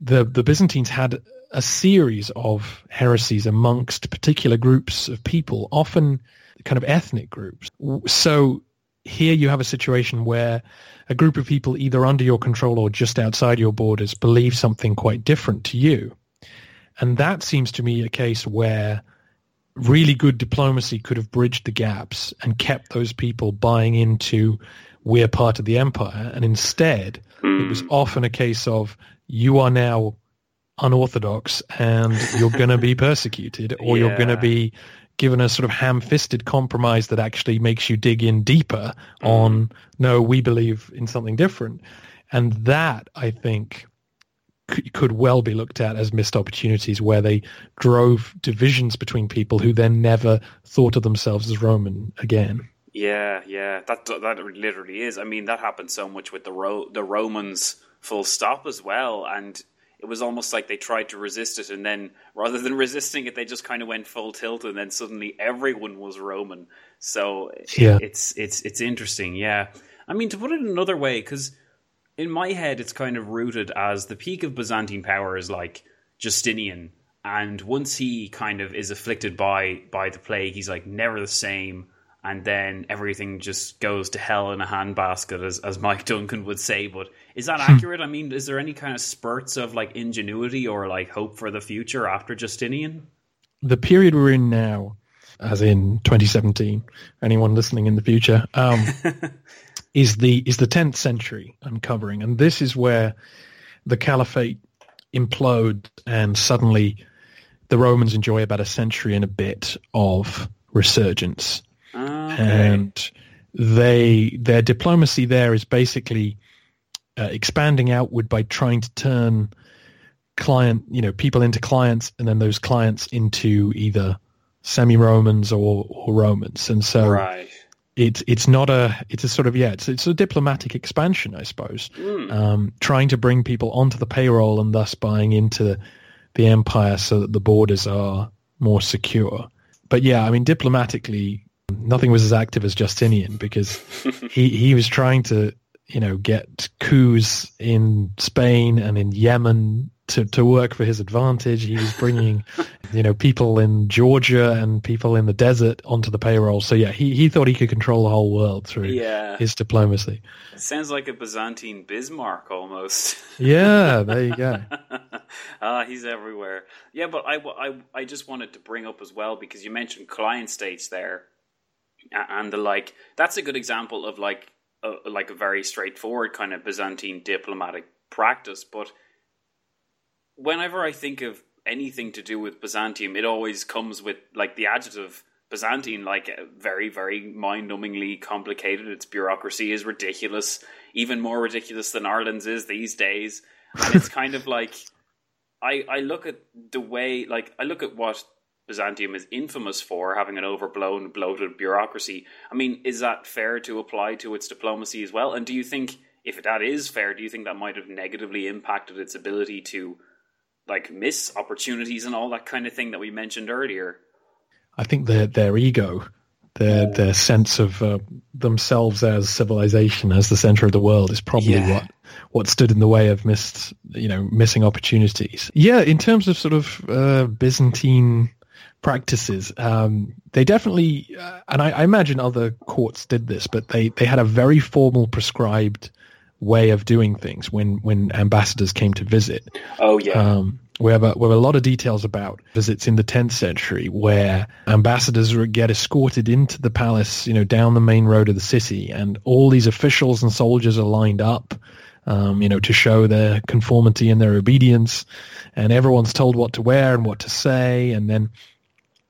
the the Byzantines had a series of heresies amongst particular groups of people, often kind of ethnic groups. So here you have a situation where a group of people either under your control or just outside your borders believe something quite different to you. And that seems to me a case where really good diplomacy could have bridged the gaps and kept those people buying into we're part of the empire. And instead, mm. it was hmm. often a case of you are now unorthodox and you're going to be persecuted or yeah. you're going to be given a sort of ham-fisted compromise that actually makes you dig in deeper mm. on no we believe in something different and that i think could well be looked at as missed opportunities where they drove divisions between people who then never thought of themselves as Roman again. Yeah, yeah, that that literally is. I mean, that happened so much with the Ro- the Romans, full stop as well, and it was almost like they tried to resist it, and then rather than resisting it, they just kind of went full tilt, and then suddenly everyone was Roman. So yeah. it's it's it's interesting. Yeah, I mean, to put it another way, because in my head, it's kind of rooted as the peak of Byzantine power is like Justinian, and once he kind of is afflicted by by the plague, he's like never the same, and then everything just goes to hell in a handbasket, as as Mike Duncan would say. But is that hmm. accurate? I mean, is there any kind of spurts of like ingenuity or like hope for the future after Justinian? The period we're in now, as in 2017, anyone listening in the future, um, is the is the 10th century I'm covering, and this is where the caliphate implodes, and suddenly the Romans enjoy about a century and a bit of resurgence, okay. and they their diplomacy there is basically uh, expanding outward by trying to turn client you know people into clients, and then those clients into either semi-Romans or, or Romans, and so. Right it's it's not a it's a sort of yeah it's it's a diplomatic expansion I suppose Mm. um, trying to bring people onto the payroll and thus buying into the empire so that the borders are more secure but yeah I mean diplomatically nothing was as active as Justinian because he he was trying to you know get coups in Spain and in Yemen to, to work for his advantage. He was bringing, you know, people in Georgia and people in the desert onto the payroll. So yeah, he, he thought he could control the whole world through Yeah. his diplomacy. Sounds like a Byzantine Bismarck almost. Yeah, there you go. Ah, he's everywhere. Yeah, but I, I, I just wanted to bring up as well because you mentioned client states there, and the like. That's a good example of like a, like a very straightforward kind of Byzantine diplomatic practice. But whenever I think of anything to do with Byzantium, it always comes with like the adjective Byzantine, like uh, very, very mind-numbingly complicated. Its bureaucracy is ridiculous, even more ridiculous than Ireland's is these days. And it's kind of like I I look at the way like I look at what Byzantium is infamous for having an overblown, bloated bureaucracy. I mean, is that fair to apply to its diplomacy as well? And do you think if that is fair, do you think that might have negatively impacted its ability to like miss opportunities and all that kind of thing that we mentioned earlier? I think their their ego, their their sense of uh, themselves as civilization, as the center of the world, is probably Yeah. what what stood in the way of missed, you know, missing opportunities. Yeah, in terms of sort of uh, Byzantine practices, um, they definitely, uh, and I, I imagine other courts did this, but they they had a very formal, prescribed way of doing things when when ambassadors came to visit. Oh yeah. Um, we have a, we have a lot of details about visits in the 10th century where ambassadors get escorted into the palace, you know, down the main road of the city, and all these officials and soldiers are lined up, um, you know, to show their conformity and their obedience, and everyone's told what to wear and what to say, and then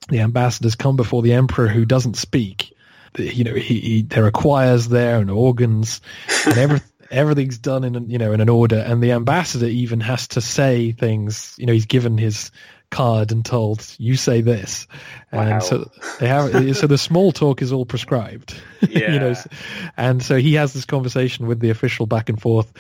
the ambassadors come before the emperor who doesn't speak. You know, he, he there are choirs there and organs, and every, everything's done in you know in an order. And the ambassador even has to say things. You know, he's given his card and told you say this, Wow. and so they have. so the small talk is all prescribed. Yeah. you know, and so he has this conversation with the official back and forth,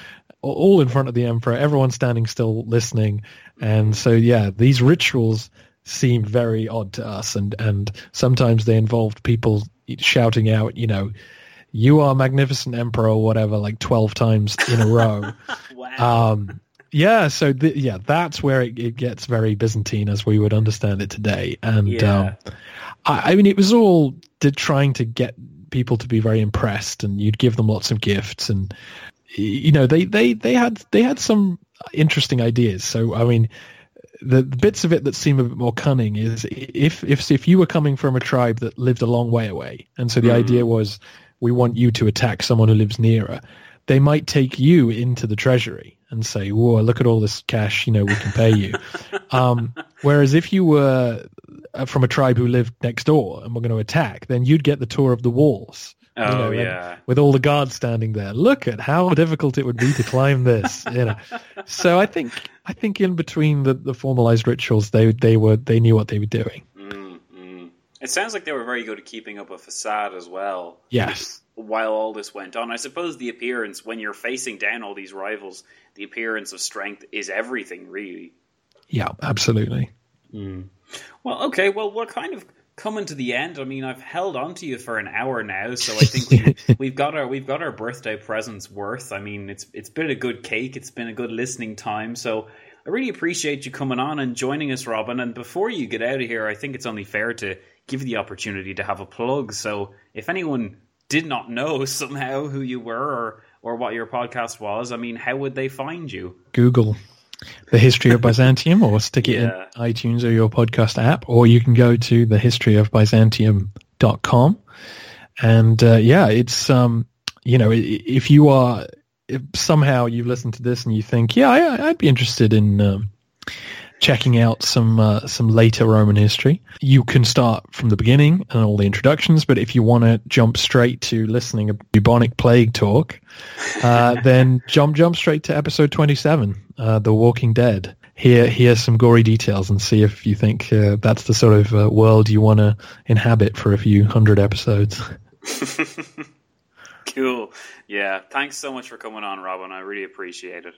all in front of the emperor. Everyone's standing still listening, and so yeah, these rituals seem very odd to us, and and sometimes they involved people shouting out, you know. You are magnificent emperor, or whatever, like twelve times in a row. Um, yeah, so th- yeah, that's where it, it gets very Byzantine as we would understand it today. And Yeah. um, I, I mean, it was all trying to get people to be very impressed, and you'd give them lots of gifts, and you know, they they they had they had some interesting ideas. So I mean. The, the bits of it that seem a bit more cunning is if if if you were coming from a tribe that lived a long way away, and so the idea was we want you to attack someone who lives nearer, they might take you into the treasury and say, "Whoa, look at all this cash! You know, we can pay you." um, whereas if you were uh, from a tribe who lived next door and were going to attack, then you'd get the tour of the walls. you Oh, know, yeah. with all the guards standing there. Look at how difficult it would be to climb this. You know, so I think I think in between the, the formalized rituals, they they were they knew what they were doing. It sounds like they were very good at keeping up a facade as well. Yes. While all this went on, I suppose the appearance when you're facing down all these rivals, the appearance of strength is everything, really. Yeah, absolutely. Hmm. Well, okay. Well, we're kind of coming to the end. I mean, I've held on to you for an hour now, so I think we, we've got our we've got our birthday presents worth. I mean, it's it's been a good cake. It's been a good listening time. So I really appreciate you coming on and joining us, Robin. And before you get out of here, I think it's only fair to give you the opportunity to have a plug. So if anyone did not know somehow who you were or or what your podcast was, I mean, how would they find you? Google the history of Byzantium or stick it Yeah. in iTunes or your podcast app, or you can go to the historyofbyzantium.com. And uh, yeah, it's, um, you know, if you are, if somehow you've listened to this and you think, yeah, I, I'd be interested in um, checking out some uh, some later Roman history, you can start from the beginning and all the introductions. But if you want to jump straight to listening to bubonic plague talk, uh, then jump jump straight to episode 27, uh, The Walking Dead. Hear hear some gory details and see if you think uh, that's the sort of uh, world you want to inhabit for a few hundred episodes. cool. Yeah. Thanks so much for coming on, Robin. I really appreciate it.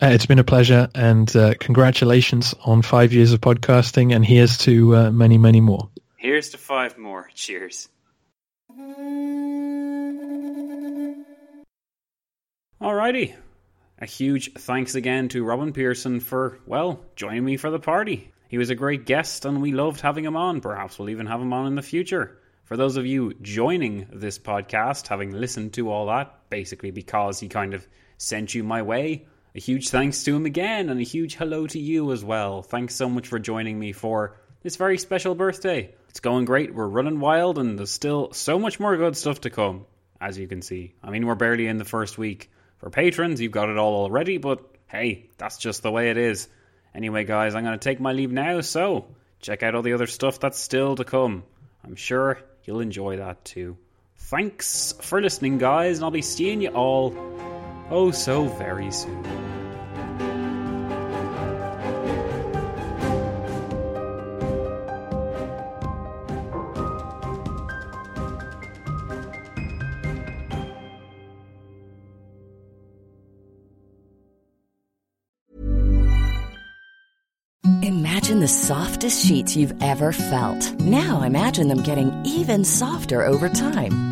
Uh, it's been a pleasure, and uh, congratulations on five years of podcasting, and here's to uh, many, many more. Here's to five more. Cheers. Alrighty. A huge thanks again to Robin Pierson for, well, joining me for the party. He was a great guest and we loved having him on. Perhaps we'll even have him on in the future. For those of you joining this podcast, having listened to all that, basically because he kind of sent you my way, a huge thanks to him again and a huge hello to you as well. Thanks so much for joining me for this very special birthday. It's going great, we're running wild, and there's still so much more good stuff to come, as you can see. I mean, we're barely in the first week. For patrons, you've got it all already, but hey, that's just the way it is. Anyway, guys, I'm going to take my leave now, so check out all the other stuff that's still to come. I'm sure you'll enjoy that too. Thanks for listening, guys, and I'll be seeing you all oh so very soon. Imagine the softest sheets you've ever felt. Now imagine them getting even softer over time.